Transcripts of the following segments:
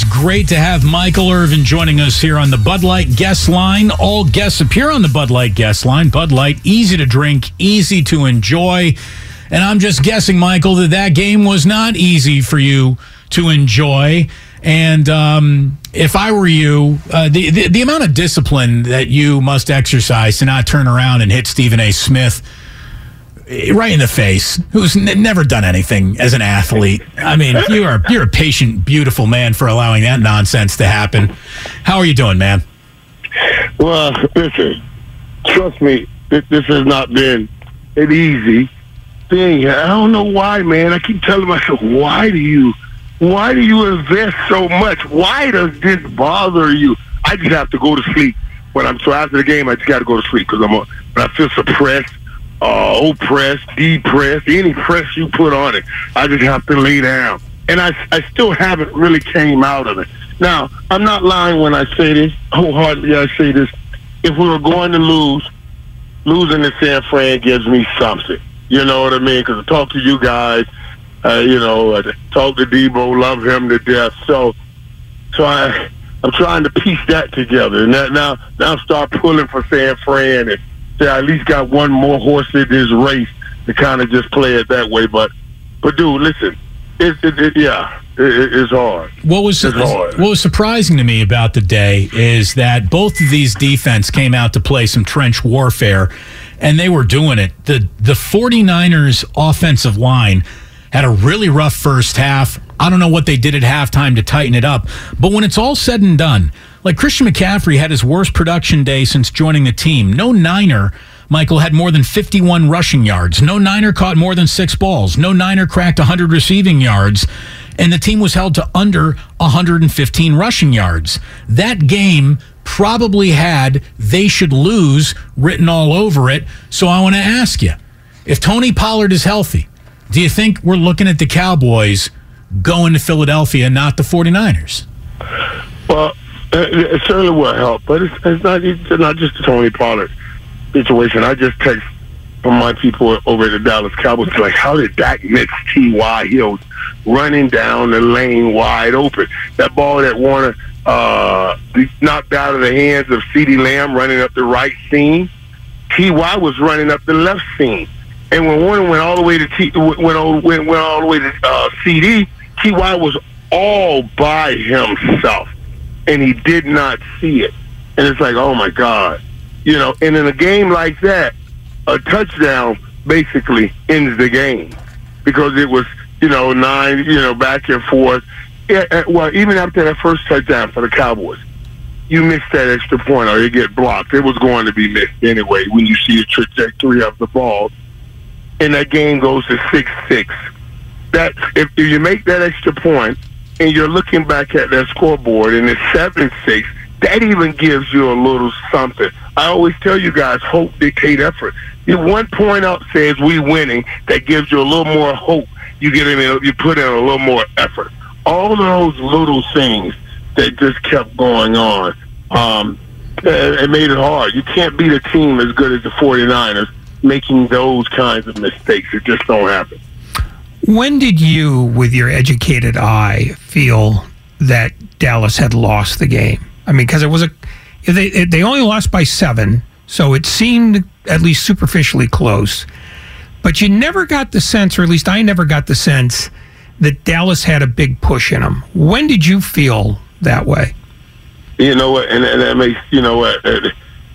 It's great to have Michael Irvin joining us here on the Bud Light guest line. All guests appear on the Bud Light guest line. Bud Light, easy to drink, easy to enjoy. And I'm just guessing, Michael, that that game was not easy for you to enjoy. And um, if I were you, uh, the, the the amount of discipline that you must exercise to not turn around and hit Stephen A. Smith right in the face, who's n- never done anything as an athlete. I mean, you are you're a patient, beautiful man for allowing that nonsense to happen. How are you doing, man? Well, listen, trust me, this, has not been an easy thing. I don't know why, man. I keep telling myself, why do you, why do you invest so much? Why does this bother you? I just have to go to sleep when I'm so after the game. I just got to go to sleep because I'm, a, when I feel suppressed uh, oppressed, depressed, any press you put on it, I just have to lay down. And I, I still haven't really came out of it. Now, I'm not lying when I say this. Wholeheartedly, I say this. If we were going to lose, losing to San Fran gives me something. You know what I mean? Because I talk to you guys, uh, you know, I talk to Deebo, love him to death. So, so I, I'm trying to piece that together. And now, now start pulling for San Fran and I at least got one more horse in this race to kind of just play it that way. But, but dude, listen, it, it, it yeah, it, it's hard. What was It's hard. what was surprising to me about the day is that both of these defense came out to play some trench warfare and they were doing it. The the 49ers offensive line had a really rough first half. I don't know what they did at halftime to tighten it up, but when it's all said and done, like Christian McCaffrey had his worst production day since joining the team. No Niner Michael had more than 51 rushing yards. No Niner caught more than six balls. No Niner cracked 100 receiving yards. And the team was held to under 115 rushing yards. That game probably had they should lose written all over it. So I want to ask you if Tony Pollard is healthy, do you think we're looking at the Cowboys going to Philadelphia, not the 49ers? Well, it, it certainly will help, but it's, it's not it's not just the Tony Pollard situation. I just text from my people over at the Dallas Cowboys like, how did Dak miss T.Y. Hill running down the lane wide open? That ball that Warner uh, knocked out of the hands of CeeDee Lamb running up the right seam. T.Y. was running up the left seam. And when Warner went all the way to T, went went, went all the way to uh, CeeDee, Ty was all by himself, and he did not see it. And it's like, oh my god, you know. And in a game like that, a touchdown basically ends the game because it was, you know, nine, you know, back and forth. Yeah, uh, well, even after that first touchdown for the Cowboys, you miss that extra point or you get blocked. It was going to be missed anyway when you see the trajectory of the ball and that game goes to six six. That if, if you make that extra point and you're looking back at that scoreboard and it's seven six, that even gives you a little something. I always tell you guys, hope dictate effort. If one point out says we winning, that gives you a little more hope. You get in, you put in a little more effort. All those little things that just kept going on. Um, it made it hard. You can't beat a team as good as the 49ers making those kinds of mistakes. It just don't happen. When did you, with your educated eye, feel that Dallas had lost the game? I mean, because it was a they they only lost by seven, so it seemed at least superficially close. But you never got the sense, or at least I never got the sense, that Dallas had a big push in them. When did you feel that way. You know what? And, and that makes you know what? Uh,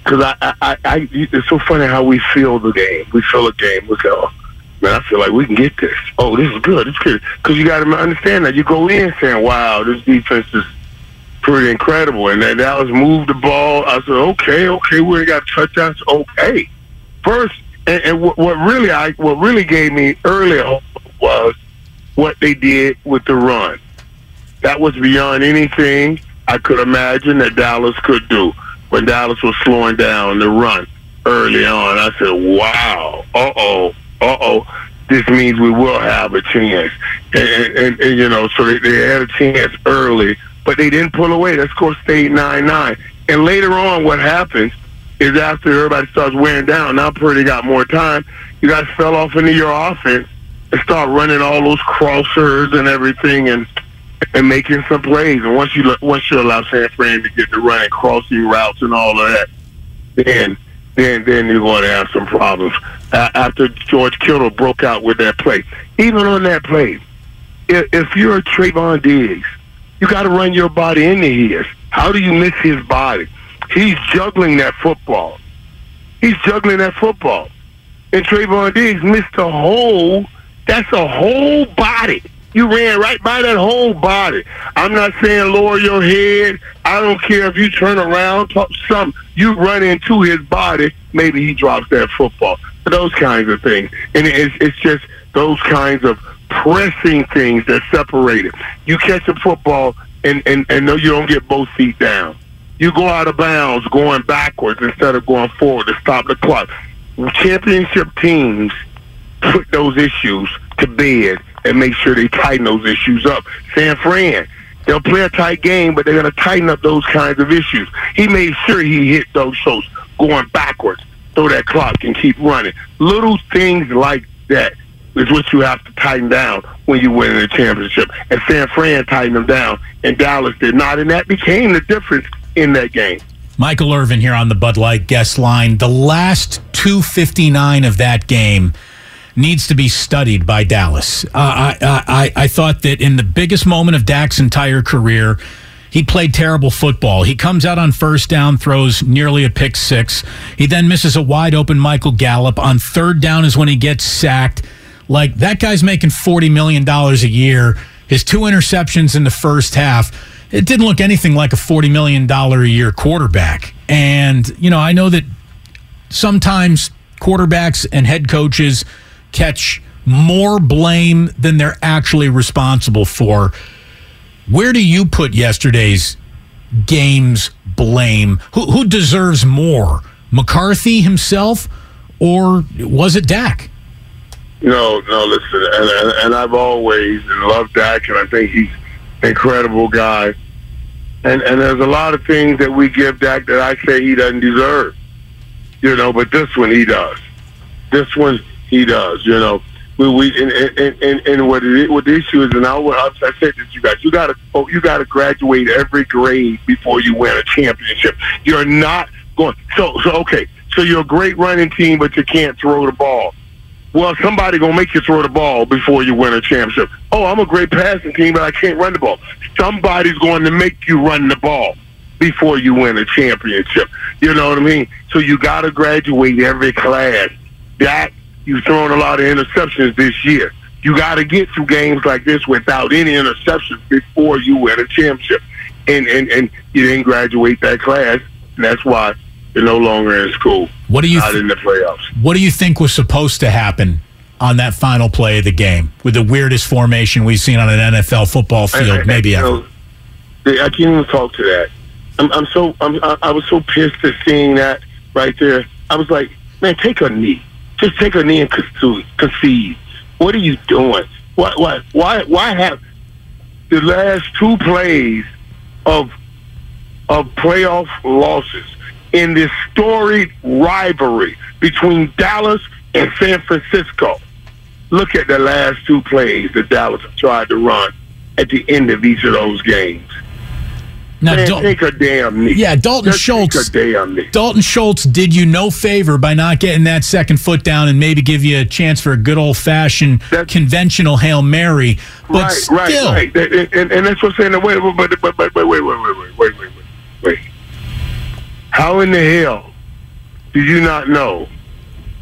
because I, I, I, I, it's so funny how we feel the game. We feel the game. Look at, man, I feel like we can get this. Oh, this is good. It's good. Because you got to understand that you go in saying, "Wow, this defense is pretty incredible." And then Dallas moved the ball. I said, "Okay, okay, we got touchdowns. Okay." First, and, and what, what really I what really gave me earlier was what they did with the run. That was beyond anything I could imagine that Dallas could do when Dallas was slowing down the run early on. I said, "Wow, uh oh, uh oh." This means we will have a chance, and, and, and you know, so they, they had a chance early, but they didn't pull away. That score stayed nine nine. And later on, what happens is after everybody starts wearing down, now Purdy got more time. You guys fell off into your offense and start running all those crossers and everything, and and making some plays. And once you once you allow San Fran to get to running crossing routes and all of that, then then then you're going to have some problems. Uh, after George Kittle broke out with that play, even on that play, if, if you're a Trevon Diggs, you got to run your body into his. How do you miss his body? He's juggling that football. He's juggling that football. And Trevon Diggs missed a whole, that's a whole body. You ran right by that whole body. I'm not saying lower your head. I don't care if you turn around, talk something. You run into his body, maybe he drops that football. Those kinds of things. And it's, it's just those kinds of pressing things that separate it. You catch a football and, and, and no, you don't get both feet down. You go out of bounds going backwards instead of going forward to stop the clock. Championship teams put those issues to bed and make sure they tighten those issues up. San Fran, they'll play a tight game, but they're going to tighten up those kinds of issues. He made sure he hit those shots going backwards so that clock can keep running. Little things like that is what you have to tighten down when you win the championship. And San Fran tightened them down, and Dallas did not, and that became the difference in that game. Michael Irvin here on the Bud Light guest line. The last 259 of that game needs to be studied by Dallas. Uh, I, I, I thought that in the biggest moment of Dak's entire career, he played terrible football. He comes out on first down, throws nearly a pick six. He then misses a wide open Michael Gallup. On third down is when he gets sacked. Like that guy's making $40 million a year. His two interceptions in the first half, it didn't look anything like a $40 million a year quarterback. And, you know, I know that sometimes quarterbacks and head coaches catch more blame than they're actually responsible for. Where do you put yesterday's game's blame? Who, who deserves more? McCarthy himself, or was it Dak? No, no. Listen, and, and, and I've always loved Dak, and I think he's an incredible guy. And and there's a lot of things that we give Dak that I say he doesn't deserve, you know. But this one he does. This one he does. You know, we, we and, and, and, and what it, what the issue is, and I, I said this, to you guys, you got to oh, you got to graduate every grade before you win a championship. You're not going. So so okay. So you're a great running team, but you can't throw the ball. Well, somebody gonna make you throw the ball before you win a championship. Oh, I'm a great passing team, but I can't run the ball. Somebody's going to make you run the ball before you win a championship. You know what I mean? So you got to graduate every class. That You've thrown a lot of interceptions this year. You got to get through games like this without any interceptions before you win a championship. And, and, and you didn't graduate that class, and that's why you're no longer in school. What do you not th- in the playoffs? What do you think was supposed to happen on that final play of the game with the weirdest formation we've seen on an NFL football field, I, I, maybe ever? Know, I can't even talk to that. I'm, I'm so I'm, I was so pissed at seeing that right there. I was like, man, take a knee. Just take a knee and concede. What are you doing? Why, why, why, why have the last two plays of of playoff losses in this storied rivalry between Dallas and San Francisco? Look at the last two plays that Dallas tried to run at the end of each of those games. Now, Man, Dal- take a damn knee. Yeah, Dalton Just Schultz. Take a. Dalton Schultz did you no favor by not getting that second foot down and maybe give you a chance for a good old fashioned conventional hail mary. But right, still, right, right. And, and, and that's what's saying. Wait, wait, wait, wait, wait, wait, wait, wait, wait, wait, wait. How in the hell did you not know?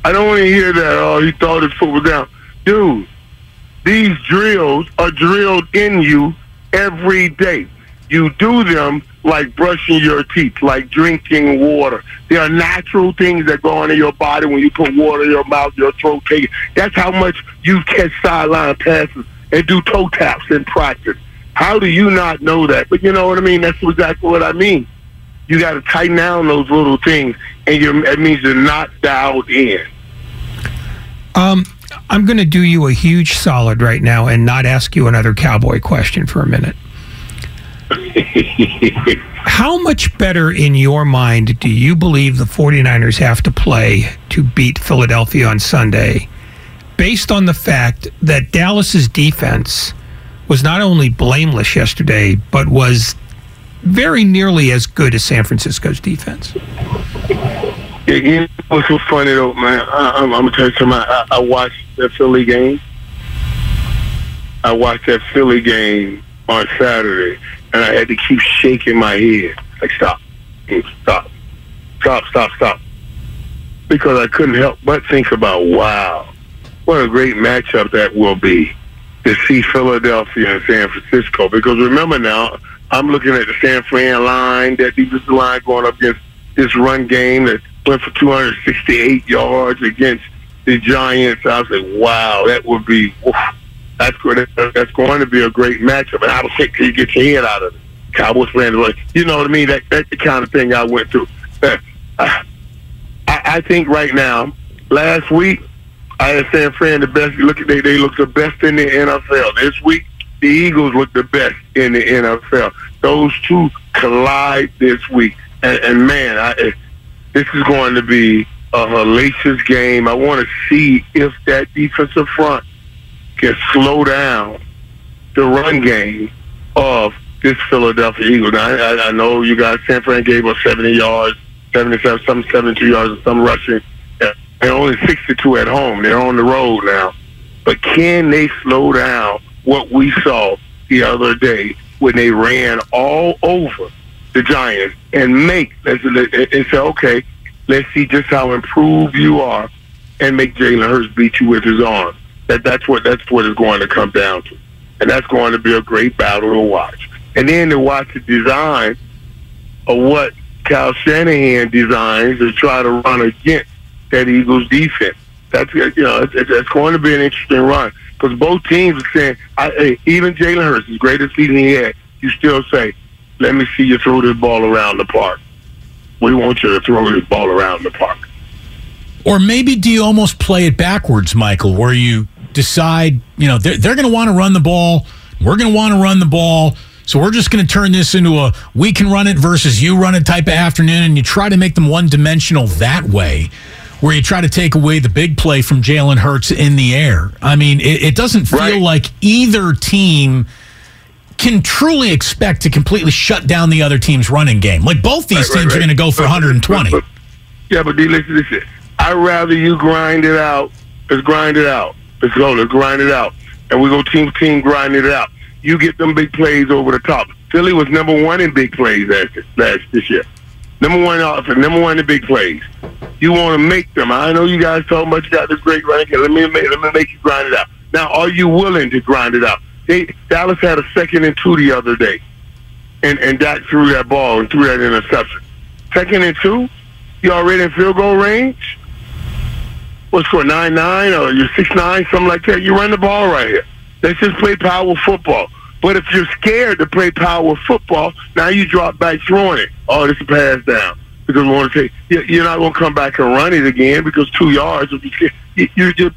I don't want to hear that. Oh, he thought his foot was down, dude. These drills are drilled in you every day. You do them like brushing your teeth, like drinking water. There are natural things that go on in your body when you put water in your mouth, your throat take. That's how much you catch sideline passes and do toe taps in practice. How do you not know that? But you know what I mean? That's exactly what I mean. You got to tighten down those little things, and you're, it means you're not dialed in. Um, I'm going to do you a huge solid right now and not ask you another cowboy question for a minute. How much better in your mind do you believe the 49ers have to play to beat Philadelphia on Sunday based on the fact that Dallas's defense was not only blameless yesterday but was very nearly as good as San Francisco's defense? Yeah, you know what's so funny though, man? I, I'm, I'm gonna tell you something. I, I watched that Philly game. I watched that Philly game on Saturday, and I had to keep shaking my head, like stop, stop, stop, stop, stop, because I couldn't help but think about, wow, what a great matchup that will be to see Philadelphia and San Francisco. Because remember now, I'm looking at the San Fran line, that defensive line going up against this run game that went for 268 yards against the Giants. I was like, wow, that would be that's good. That's going to be a great matchup. And I sick till you get your head out of it. Cowboys fans, like you know what I mean? That that's the kind of thing I went through. I, I think right now, last week, I had San Fran the best. Look at they they look the best in the NFL. This week, the Eagles look the best in the NFL. Those two collide this week, and, and man, I, eh, this is going to be a hellacious game. I want to see if that defensive front can slow down the run game of this Philadelphia Eagles. Now, I, I know you guys, San Fran gave us 70 yards, 77, some 72 yards, and some rushing. And only 62 at home. They're on the road now. But can they slow down what we saw the other day when they ran all over the Giants and make and say, okay, let's see just how improved you are, and make Jalen Hurts beat you with his arm. That that's what that's what it's going to come down to, and that's going to be a great battle to watch. And then to watch the design of what Kyle Shanahan designs to try to run against that Eagles defense. That's you know it's going to be an interesting run because both teams are saying, I, hey, even Jalen Hurts, his greatest season he had, you still say, let me see you throw this ball around the park. We want you to throw this ball around the park. Or maybe do you almost play it backwards, Michael, where you decide, you know, they're, they're going to want to run the ball. We're going to want to run the ball. So we're just going to turn this into a we can run it versus you run it type of afternoon. And you try to make them one dimensional that way, where you try to take away the big play from Jalen Hurts in the air. I mean, it, it doesn't feel Right. like either team can truly expect to completely shut down the other team's running game. Like both these Right, right, teams are going to go for 120. but- yeah, but D, listen, listen. I'd rather you grind it out. Let's grind it out. Let's go. Let's grind it out. And we go team team grind it out. You get them big plays over the top. Philly was number one in big plays last, last this year. Number one offense, number one in big plays. You want to make them. I know you guys talking about you got this great running game. Let me make, let me make you grind it out. Now, are you willing to grind it out? They, Dallas had a second and two the other day, and and Dak threw that ball and threw that interception. Second and two, you already in field goal range. What's score nine nine or you're six nine, something like that. You run the ball right here. Let's just play power football. But if you're scared to play power football, now you drop back throwing it. Oh, this is a pass down because we want to say you- you're not going to come back and run it again because two yards. You you just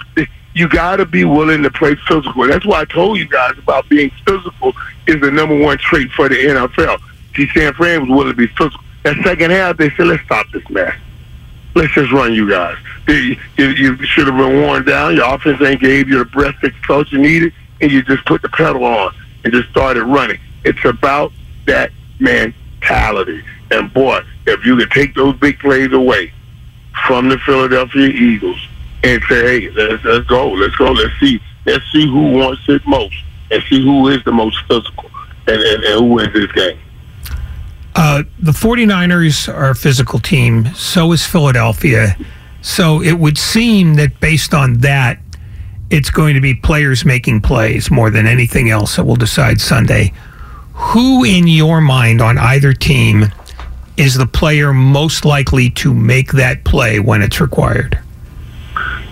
you got to be willing to play physical. That's why I told you guys about being physical is the number one trait for the NFL. See, San Fran was willing to be physical. That second half, they said, let's stop this mess. Let's just run you guys. You, you, you should have been worn down. Your offense ain't gave you the breath that coach needed, and you just put the pedal on and just started running. It's about that mentality. And boy, if you could take those big plays away from the Philadelphia Eagles and say, hey, let's, let's go, let's go, let's see, let's see who wants it most and see who is the most physical and, and, and who wins this game. Uh, the 49ers are a physical team. So is Philadelphia. So it would seem that based on that, it's going to be players making plays more than anything else that will decide Sunday. Who, in your mind, on either team, is the player most likely to make that play when it's required?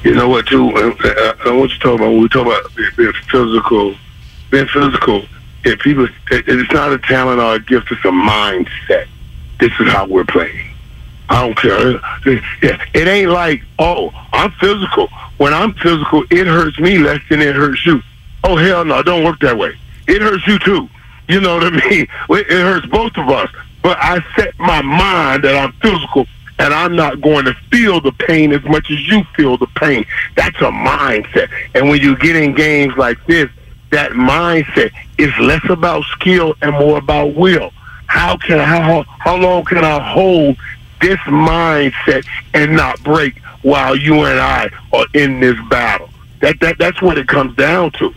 You know what, too? I, I, I want you to talk about when we talk about being physical. Being physical, if people, it, it's not a talent or a gift; it's a mindset. This is how we're playing. I don't care. It ain't like, oh, I'm physical. When I'm physical, it hurts me less than it hurts you. Oh hell no, don't work that way. It hurts you too. You know what I mean? It hurts both of us. But I set my mind that I'm physical and I'm not going to feel the pain as much as you feel the pain. That's a mindset. And when you get in games like this, that mindset is less about skill and more about will. How can how how long can I hold this mindset and not break while you and I are in this battle? That that that's what it comes down to.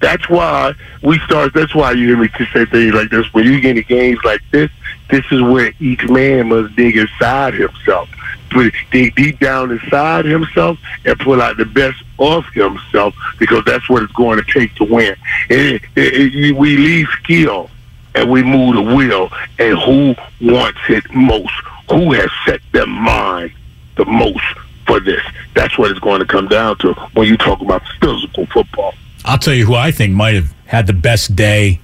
That's why we start. That's why you hear me say things like this. When you get into games like this, this is where each man must dig inside himself, put dig deep down inside himself, and pull out the best of himself, because that's what it's going to take to win. It, it, it, we leave skill and we move the will, and who wants it most? Who has set their mind the most for this? That's what it's going to come down to when you talk about physical football. I'll tell you who I think might have had the best day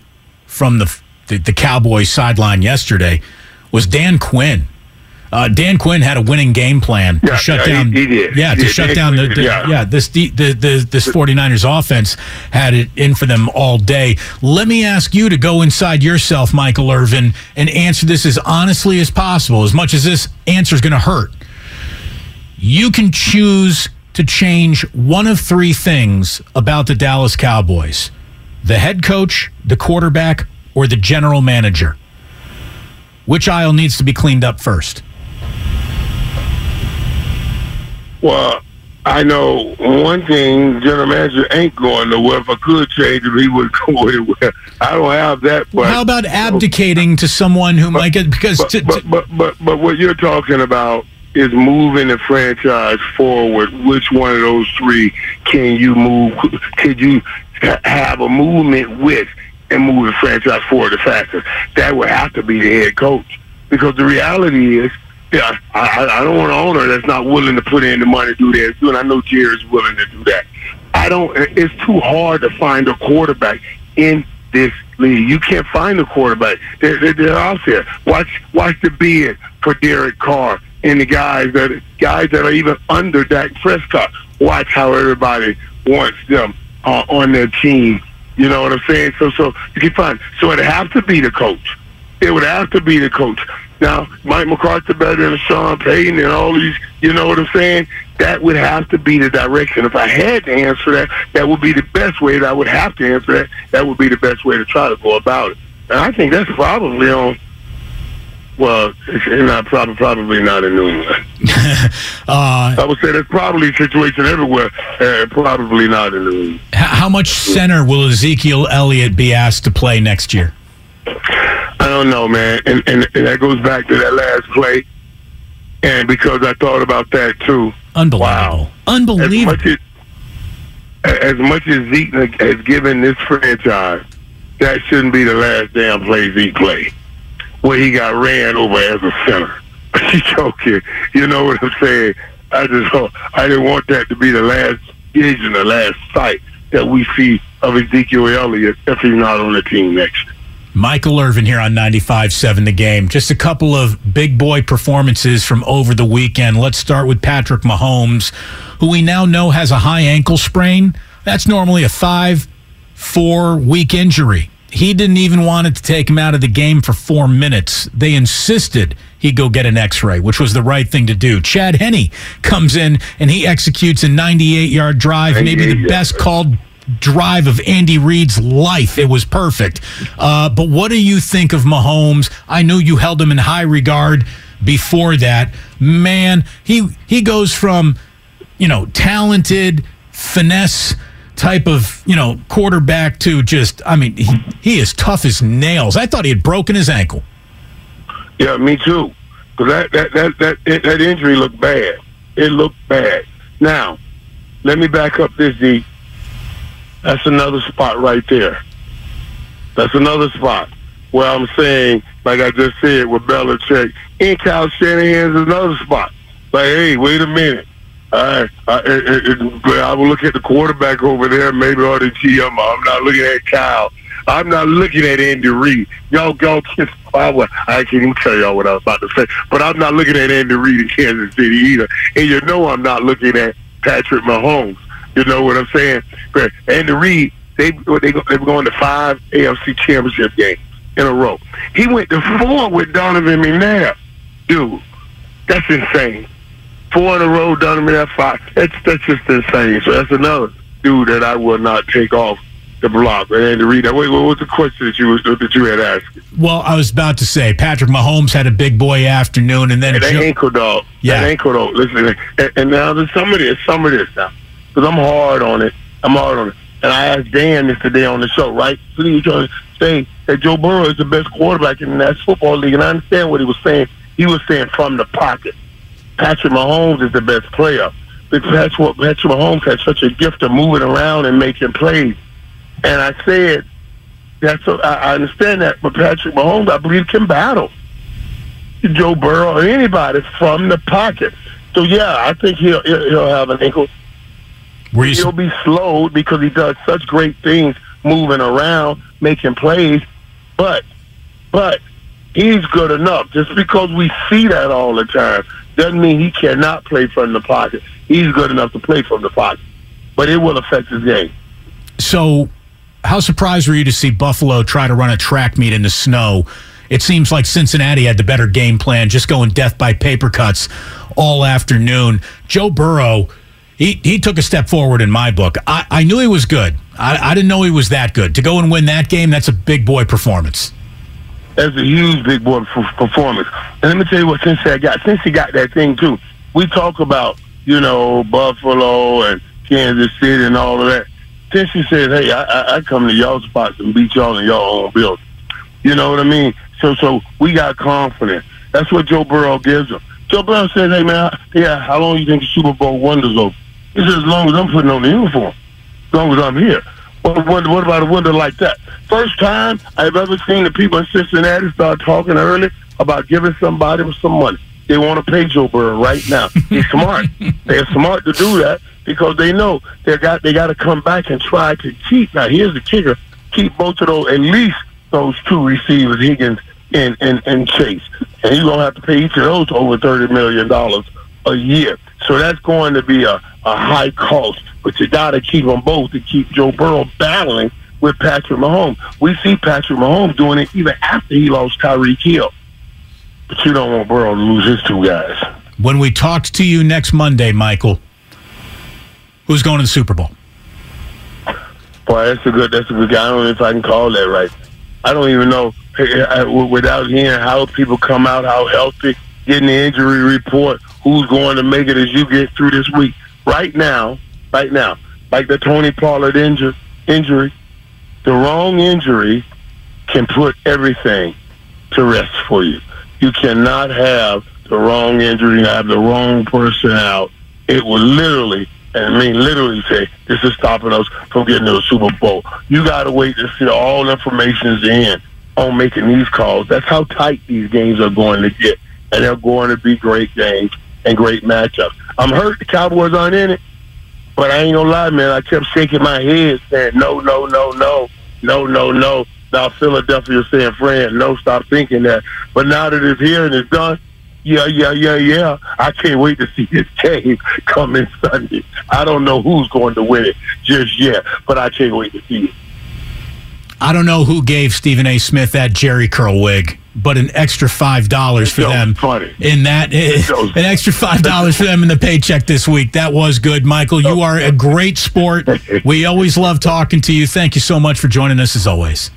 from the the, the Cowboys sideline yesterday was Dan Quinn. Uh, Dan Quinn had a winning game plan to shut yeah, down. he- he. Yeah, to Yeah, shut down the, the- yeah. yeah. This the, the the this 49ers offense had it in for them all day. Let me ask you to go inside yourself, Michael Irvin, and answer this as honestly as possible. As much as this answer is going to hurt, you can choose to change one of three things about the Dallas Cowboys: the head coach, the quarterback, or the general manager. Which aisle needs to be cleaned up first? Well, I know one thing: general manager ain't going nowhere. If I could change him, he would go anywhere. I don't have that. But How about abdicating to someone who might get because But, to, but, but, but, but what you're talking about is moving the franchise forward. Which one of those three can you move? Could you have a movement with and move the franchise forward the fastest? That would have to be the head coach. Because the reality is, yeah, I, I- don't want an owner that's not willing to put in the money to do that. And I know Jerry's willing to do that. I don't. It's too hard to find a quarterback in this league. You can't find a quarterback. They're, they're, they're out there. Watch watch the bid for Derek Carr and the guys that guys that are even under Dak Prescott. Watch how everybody wants them uh, on their team. You know what I'm saying? So so you can find. So it'd have to be the coach. It would have to be the coach. Now, Mike McCarthy better than Sean Payton and all these, you know what I'm saying? That would have to be the direction. If I had to answer that, that would be the best way that I would have to answer that. That would be the best way to try to go about it. And I think that's probably on, well, it's not probably, probably not in New England. uh, I would say that's probably a situation everywhere, uh, probably not in New England. how much center will Ezekiel Elliott be asked to play next year? I don't know, man. And, and, and that goes back to that last play. And because I thought about that too. Unbelievable. Wow. As Unbelievable. much as, as much as Zeke has given this franchise, that shouldn't be the last damn play Zeke played, where he got ran over as a center. You joking? You know what I'm saying? I just I didn't want that to be the last vision, the last sight that we see of Ezekiel Elliott if he's not on the team next year. Michael Irvin here on 95.7 The Game. Just a couple of big boy performances from over the weekend. Let's start with Patrick Mahomes, who we now know has a high ankle sprain. That's normally a five, four week injury. He didn't even want it to take him out of the game for four minutes. They insisted he go get an x ray, which was the right thing to do. Chad Henne comes in and he executes a 98 yard drive, maybe the best called drive of Andy Reid's life. It was perfect. Uh, but what do you think of Mahomes? I knew you held him in high regard before that. Man, he he goes from you know talented finesse type of you know quarterback to just I mean he, he is tough as nails. I thought he had broken his ankle. Yeah, me too. Because that, that, that, that, that injury looked bad. It looked bad. Now, let me back up this, D. That's another spot right there. That's another spot where I'm saying, like I just said with Belichick, and Kyle Shanahan's another spot. Like, hey, wait a minute. All right, I, it, it, I will look at the quarterback over there, maybe or the GM. I'm not looking at Kyle. I'm not looking at Andy Reid. Y'all go kiss I can't even tell y'all what I was about to say. But I'm not looking at Andy Reid in Kansas City either. And you know I'm not looking at Patrick Mahomes. You know what I'm saying? But Andy Reid, they they they were going to five AFC Championship games in a row. He went to four with Donovan McNabb. Dude, that's insane. Four in a row, Donovan McNabb five. That's that's just insane. So that's another dude that I will not take off the block. And Reid. Wait, what was the question that you that you had asked? Well, I was about to say Patrick Mahomes had a big boy afternoon, and then and that Joe- ankle dog. Yeah, that ankle dog. Listen, and, and now there's some of this, some of this now, because I'm hard on it. I'm hard on it. And I asked Dan this today on the show, right? So he was trying to say that Joe Burrow is the best quarterback in the National Football League, and I understand what he was saying. He was saying from the pocket. Patrick Mahomes is the best player. Because that's what Patrick Mahomes has such a gift of moving around and making plays. And I said, that's a, I understand that, but Patrick Mahomes, I believe, can battle Joe Burrow or anybody from the pocket. So yeah, I think he'll he'll have an ankle. He'll be slowed because he does such great things, moving around, making plays. But but he's good enough. Just because we see that all the time doesn't mean he cannot play from the pocket. He's good enough to play from the pocket, but it will affect his game. So how surprised were you to see Buffalo try to run a track meet in the snow? It seems like Cincinnati had the better game plan, just going death by paper cuts all afternoon. Joe Burrow, he, he took a step forward in my book. I, I knew he was good. I, I didn't know he was that good. To go and win that game, that's a big boy performance. That's a huge big boy performance. And let me tell you what Cincinnati got. Cincinnati got that thing too. We talk about, you know, Buffalo and Kansas City and all of that. She said, "Hey, I, I come to y'all spots and beat y'all in y'all own building." You know what I mean? So, so we got confidence. That's what Joe Burrow gives them. Joe Burrow says, "Hey, man, yeah, how long you think the Super Bowl wonders over?" He says, "As long as I'm putting on the uniform, as long as I'm here." What, what, what about a window like that? First time I've ever seen the people in Cincinnati start talking early about giving somebody some money. They want to pay Joe Burrow right now. He's smart. They're smart to do that because they know they got they got to come back and try to keep. Now here's the kicker: keep both of those at least those two receivers, Higgins and and, and Chase, and you're gonna have to pay each of those over thirty million dollars a year. So that's going to be a, a high cost, but you got to keep them both to keep Joe Burrow battling with Patrick Mahomes. We see Patrick Mahomes doing it even after he lost Tyreek Hill. But you don't want Burrow to lose his two guys. When we talked to you next Monday, Michael, Who's going to the Super Bowl? Boy, that's a good. That's a good guy. I don't know if I can call that right. I don't even know without hearing how people come out, how healthy, getting the injury report, who's going to make it as you get through this week. Right now, right now, like the Tony Pollard injury, injury, the wrong injury can put everything to rest for you. You cannot have the wrong injury have the wrong person out. It will literally and I mean literally say this is stopping us from getting to the Super Bowl. You got to wait to see all the information's in on making these calls. That's how tight these games are going to get, and they're going to be great games and great matchups. I'm hurt the Cowboys aren't in it, but I ain't gonna lie, man. I kept shaking my head saying no, no, no, no, no, no, no. Now Philadelphia saying, "Friend, no, stop thinking that." But now that it's here and it's done, yeah, yeah, yeah, yeah. I can't wait to see this game coming Sunday. I don't know who's going to win it just yet, but I can't wait to see it. I don't know who gave Stephen A. Smith that Jheri curl wig. But an extra five dollars for them funny. in that eh, an extra five dollars for them in the paycheck this week. That was good, Michael. You are a great sport. We always love talking to you. Thank you so much for joining us as always.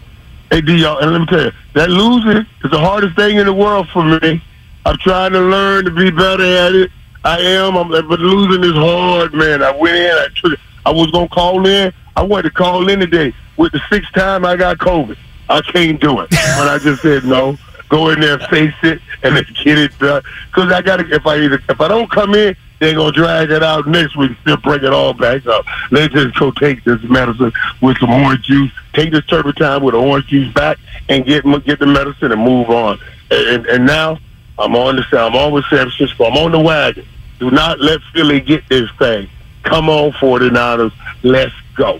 Hey, D, y'all, and let me tell you, that losing is the hardest thing in the world for me. I'm trying to learn to be better at it. I am, I'm, but losing is hard, man. I went in, I took, I was gonna call in. I wanted to call in today. With the sixth time I got COVID, I can't do it. but I just said no. Go in there, face it, and then get it done. Because I gotta, if I either, if I don't come in, they're gonna drag it out next week. Still bring it all back up. Let's just go take this medicine with some orange juice. Take this turpentine with orange juice back, and get get the medicine and move on. And, and now I'm on the I'm on with San Francisco. I'm on the wagon. Do not let Philly get this thing. Come on, 49ers. Let's go.